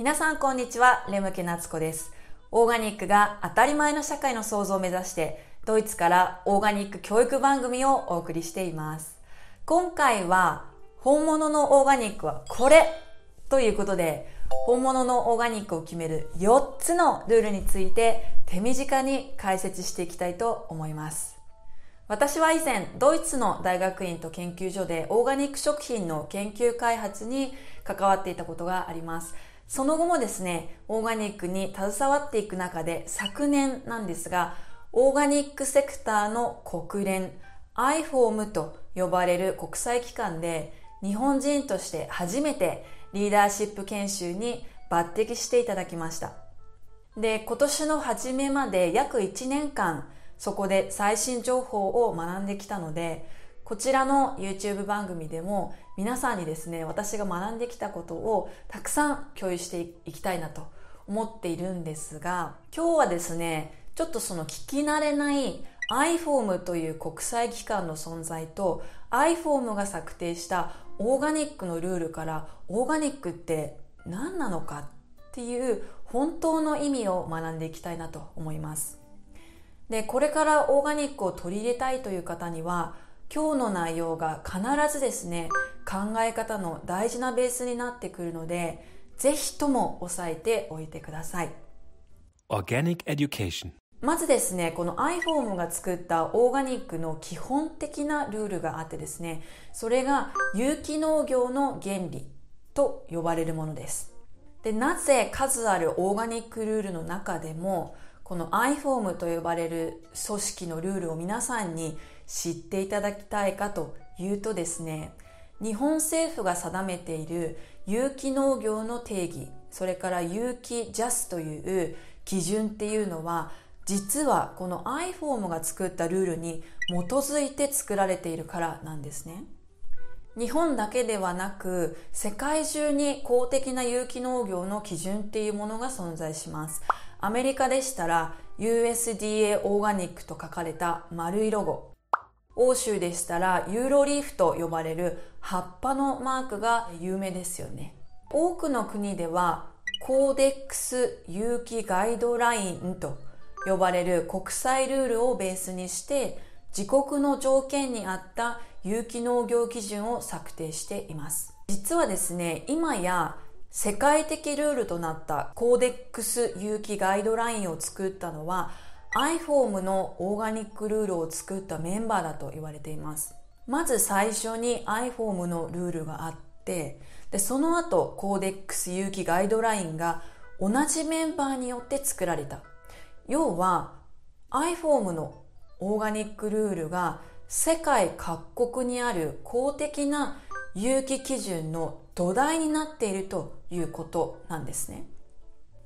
皆さんこんにちは、レムケナツコです。オーガニックが当たり前の社会の創造を目指して、ドイツからオーガニック教育番組をお送りしています。今回は、本物のオーガニックはこれということで、本物のオーガニックを決める4つのルールについて手短に解説していきたいと思います。私は以前、ドイツの大学院と研究所でオーガニック食品の研究開発に関わっていたことがあります。その後もですね、オーガニックに携わっていく中で昨年なんですが、オーガニックセクターの国連 IFOM と呼ばれる国際機関で日本人として初めてリーダーシップ研修に抜擢していただきました。で、今年の初めまで約1年間そこで最新情報を学んできたので、こちらの YouTube 番組でも皆さんにですね、私が学んできたことをたくさん共有していきたいなと思っているんですが、今日はですね、ちょっとその聞き慣れない iForm という国際機関の存在と iForm が策定したオーガニックのルールからオーガニックって何なのかっていう本当の意味を学んでいきたいなと思います。で、これからオーガニックを取り入れたいという方には今日の内容が必ずですね、考え方の大事なベースになってくるので、ぜひとも押さえておいてください。Organic Education まずですね、この iPhone が作ったオーガニックの基本的なルールがあってですね、それが有機農業の原理と呼ばれるものです。で、なぜ数あるオーガニックルールの中でも、この iForm と呼ばれる組織のルールを皆さんに知っていただきたいかというとですね、日本政府が定めている有機農業の定義、それから有機ジャスという基準っていうのは、実はこの iForm が作ったルールに基づいて作られているからなんですね。日本だけではなく世界中に公的な有機農業の基準っていうものが存在します。アメリカでしたら USDA オーガニックと書かれた丸いロゴ。欧州でしたらユーロリーフと呼ばれる葉っぱのマークが有名ですよね。多くの国ではコーデックス有機ガイドラインと呼ばれる国際ルールをベースにして自国の条件に合った有機農業基準を策定しています。実はですね、今や世界的ルールとなったコーデックス有機ガイドラインを作ったのは iForm のオーガニックルールを作ったメンバーだと言われています。まず最初に iForm のルールがあって、で、その後コーデックス有機ガイドラインが同じメンバーによって作られた。要は iForm のオーガニックルールが世界各国にある公的な有機基準の土台になっているということなんですね。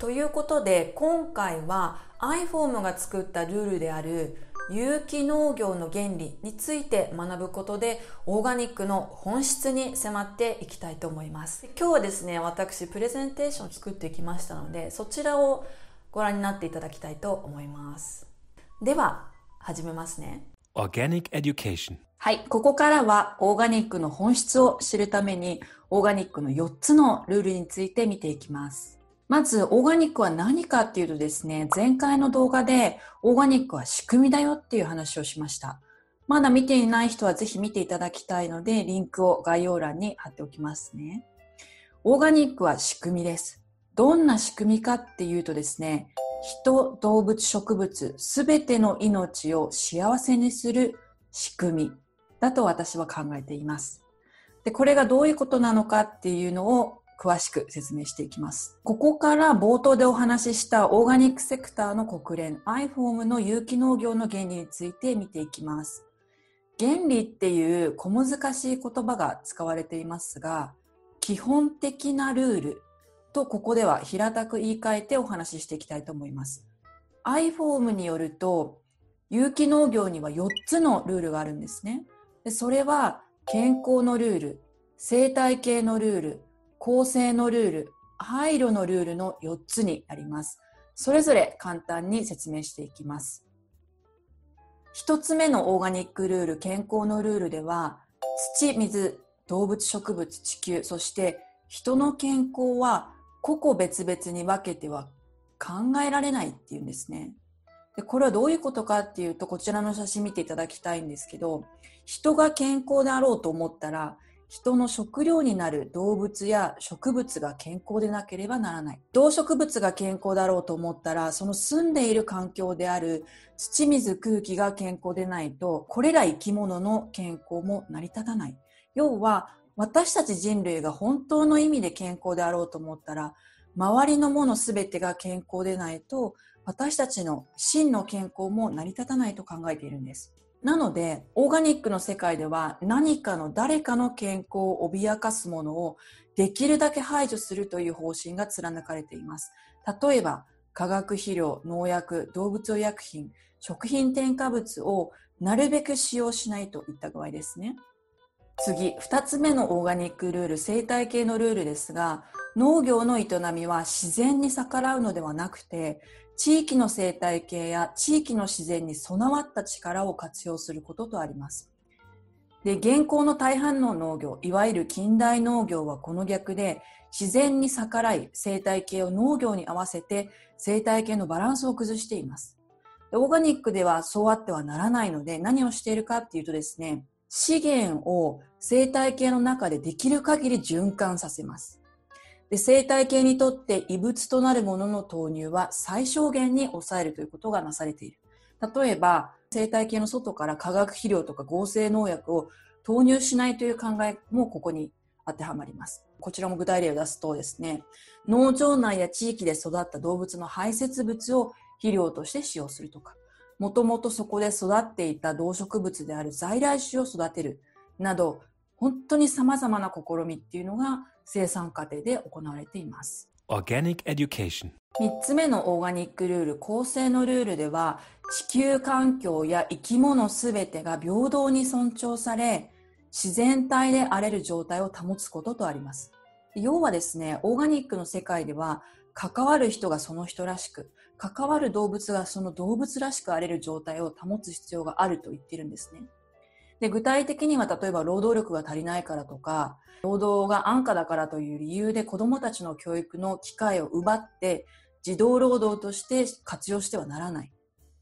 ということで今回は iForm が作ったルールである有機農業の原理について学ぶことでオーガニックの本質に迫っていきたいと思います。今日はですね、私プレゼンテーションを作ってきましたのでそちらをご覧になっていただきたいと思います。では始めますね。はい。ここからはオーガニックの本質を知るために、オーガニックの4つのルールについて見ていきます。まず、オーガニックは何かっていうとですね、前回の動画で、オーガニックは仕組みだよっていう話をしました。まだ見ていない人はぜひ見ていただきたいので、リンクを概要欄に貼っておきますね。オーガニックは仕組みです。どんな仕組みかっていうとですね、人、動物、植物、すべての命を幸せにする仕組みだと私は考えています。で、これがどういうことなのかっていうのを詳しく説明していきます。ここから冒頭でお話ししたオーガニックセクターの国連 iForm の有機農業の原理について見ていきます。原理っていう小難しい言葉が使われていますが、基本的なルールとここでは平たく言い換えてお話ししていきたいと思います。iForm によると、有機農業には4つのルールがあるんですね。でそれは健康のルール、生態系のルール、公正のルール、配慮のルールの4つになります。それぞれ簡単に説明していきます。1つ目のオーガニックルール、健康のルールでは、土、水、動物、植物、地球、そして人の健康は個々別々に分けては考えられないっていうんですね。でこれはどういうことかっていうとこちらの写真見ていただきたいんですけど人が健康であろうと思ったら人の食料になる動物や植物が健康でなければならない。動植物が健康だろうと思ったら、その住んでいる環境である土水空気が健康でないと、これら生き物の健康も成り立たない。要は、私たち人類が本当の意味で健康であろうと思ったら、周りのものすべてが健康でないと、私たちの真の健康も成り立たないと考えているんです。なので、オーガニックの世界では何かの誰かの健康を脅かすものをできるだけ排除するという方針が貫かれています。例えば、化学肥料、農薬、動物医薬品、食品添加物をなるべく使用しないといった具合ですね。次、二つ目のオーガニックルール、生態系のルールですが、農業の営みは自然に逆らうのではなくて、地域の生態系や地域の自然に備わった力を活用することとあります。で、現行の大半の農業、いわゆる近代農業はこの逆で、自然に逆らい生態系を農業に合わせて生態系のバランスを崩しています。でオーガニックではそうあってはならないので何をしているかっていうとですね、資源を生態系の中でできる限り循環させます。で生態系にとって異物となるものの投入は最小限に抑えるということがなされている。例えば、生態系の外から化学肥料とか合成農薬を投入しないという考えもここに当てはまります。こちらも具体例を出すとですね、農場内や地域で育った動物の排泄物を肥料として使用するとか、もともとそこで育っていた動植物である在来種を育てるなど、本当に様々な試みっていうのが生産過程で行われています。Organic Education 3つ目のオーガニックルール、構成のルールでは、地球環境や生き物すべてが平等に尊重され、自然体であれる状態を保つこととあります。要はですね、オーガニックの世界では、関わる人がその人らしく、関わる動物がその動物らしくあれる状態を保つ必要があると言っているんですね。で、具体的には例えば労働力が足りないからとか、労働が安価だからという理由で子供たちの教育の機会を奪って児童労働として活用してはならない。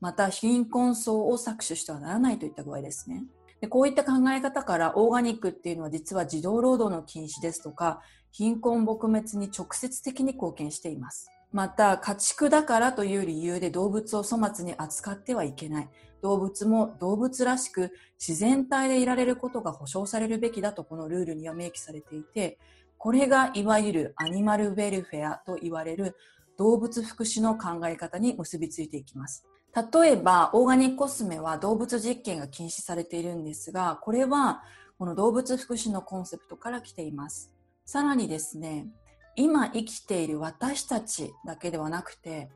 また貧困層を搾取してはならないといった具合ですね。でこういった考え方からオーガニックっていうのは実は児童労働の禁止ですとか貧困撲滅に直接的に貢献しています。また家畜だからという理由で動物を粗末に扱ってはいけない。動物も動物らしく自然体でいられることが保障されるべきだとこのルールには明記されていて、これがいわゆるアニマルウェルフェアと言われる動物福祉の考え方に結びついていきます。例えば、オーガニックコスメは動物実験が禁止されているんですが、これはこの動物福祉のコンセプトから来ています。さらにですね、今生きている私たちだけではなくて、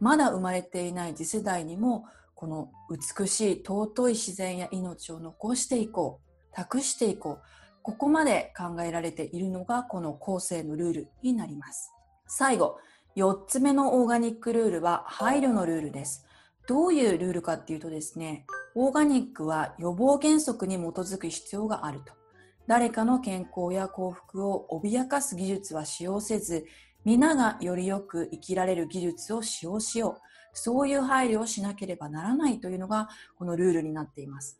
まだ生まれていない次世代にもこの美しい尊い自然や命を残していこう託していこうここまで考えられているのがこの構成のルールになります。最後4つ目のオーガニックルールは配慮のルールです。どういうルールかっていうとですねオーガニックは予防原則に基づく必要があると。誰かの健康や幸福を脅かす技術は使用せず皆がよりよく生きられる技術を使用しようそういう配慮をしなければならないというのがこのルールになっています。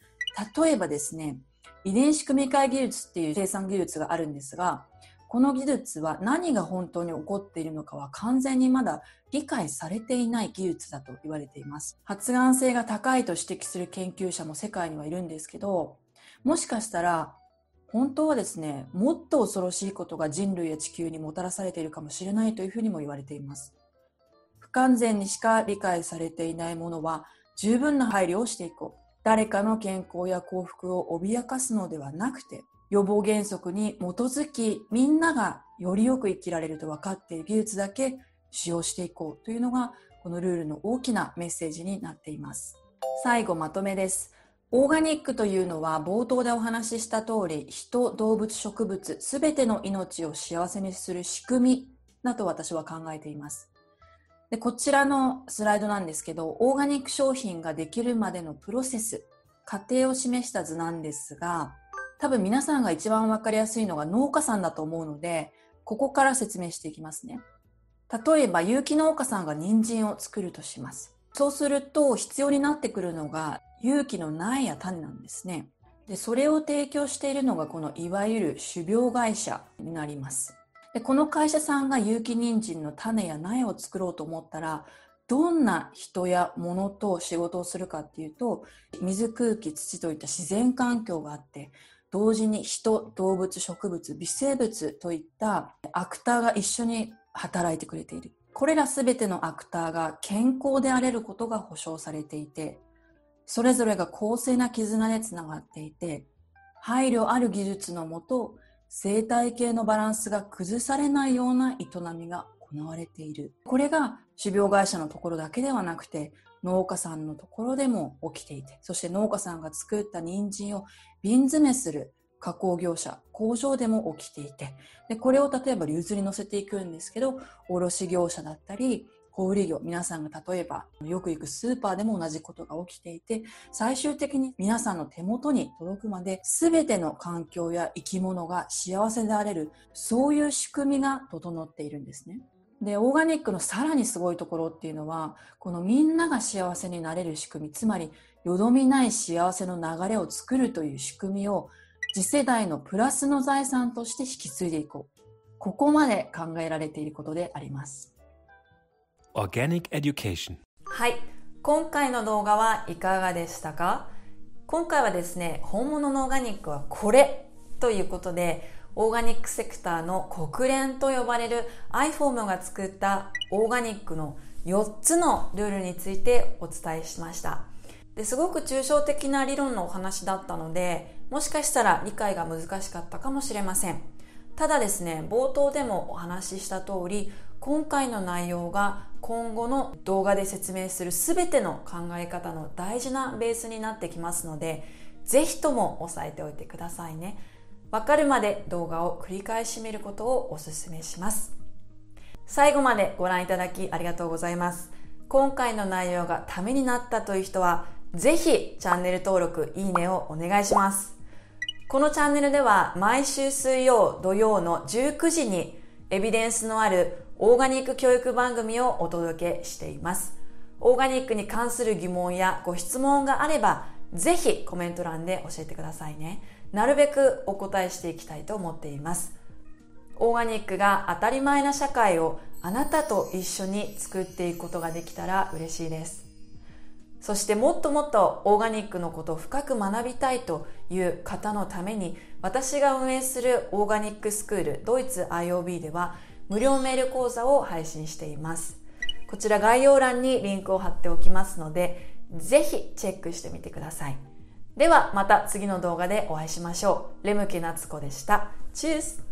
例えばですね、遺伝子組み換え技術っていう生産技術があるんですが、この技術は何が本当に起こっているのかは完全にまだ理解されていない技術だと言われています。発がん性が高いと指摘する研究者も世界にはいるんですけど、もしかしたら本当はですね、もっと恐ろしいことが人類や地球にもたらされているかもしれないというふうにも言われています不。完全にしか理解されていないものは十分な配慮をしていこう。誰かの健康や幸福を脅かすのではなくて、予防原則に基づきみんながよりよく生きられると分かっている技術だけ使用していこうというのがこのルールの大きなメッセージになっています。最後まとめです。オーガニックというのは冒頭でお話しした通り人、動物、植物すべての命を幸せにする仕組みだと私は考えています。で、こちらのスライドなんですけど、オーガニック商品ができるまでのプロセス、過程を示した図なんですが、多分皆さんが一番わかりやすいのが農家さんだと思うので、ここから説明していきますね。例えば、有機農家さんが人参を作るとします。そうすると、必要になってくるのが、有機の苗や種なんですね。で、それを提供しているのが、このいわゆる種苗会社になります。で、この会社さんが有機人参の種や苗を作ろうと思ったら、どんな人や物と仕事をするかっていうと、水、空気、土といった自然環境があって、同時に人、動物、植物、微生物といったアクターが一緒に働いてくれている。これらすべてのアクターが健康であれることが保証されていて、それぞれが公正な絆でつながっていて、配慮ある技術のもと、生態系のバランスが崩されないような営みが行われている。これが種苗会社のところだけではなくて、農家さんのところでも起きていて、そして農家さんが作った人参を瓶詰めする加工業者、工場でも起きていて、でこれを例えば流通に乗せていくんですけど、卸業者だったり、小売業、皆さんが例えばよく行くスーパーでも同じことが起きていて、最終的に皆さんの手元に届くまで全ての環境や生き物が幸せであれる、そういう仕組みが整っているんですね。で、オーガニックのさらにすごいところっていうのは、このみんなが幸せになれる仕組み、つまり、よどみない幸せの流れを作るという仕組みを次世代のプラスの財産として引き継いでいこう。ここまで考えられていることであります。Organic Education はい。今回の動画はいかがでしたか？今回はですね、本物のオーガニックはこれということで、オーガニックセクターの国連と呼ばれる iForm が作ったオーガニックの4つのルールについてお伝えしました。ですごく抽象的な理論のお話だったので、もしかしたら理解が難しかったかもしれません。ただですね、冒頭でもお話しした通り、今回の内容が今後の動画で説明する全ての考え方の大事なベースになってきますので、ぜひとも押さえておいてくださいね。わかるまで動画を繰り返し見ることをお勧めします。最後までご覧いただきありがとうございます。今回の内容がためになったという人は、ぜひチャンネル登録、いいねをお願いします。このチャンネルでは毎週水曜、土曜の19時にエビデンスのあるオーガニック教育番組をお届けしています。オーガニックに関する疑問やご質問があれば、ぜひコメント欄で教えてくださいね。なるべくお答えしていきたいと思っています。オーガニックが当たり前な社会をあなたと一緒に作っていくことができたら嬉しいです。そしてもっともっとオーガニックのことを深く学びたいという方のために私が運営するオーガニックスクールドイツ IOB では無料メール講座を配信しています。こちら概要欄にリンクを貼っておきますのでぜひチェックしてみてください。ではまた次の動画でお会いしましょう。レムケナツコでした。チュース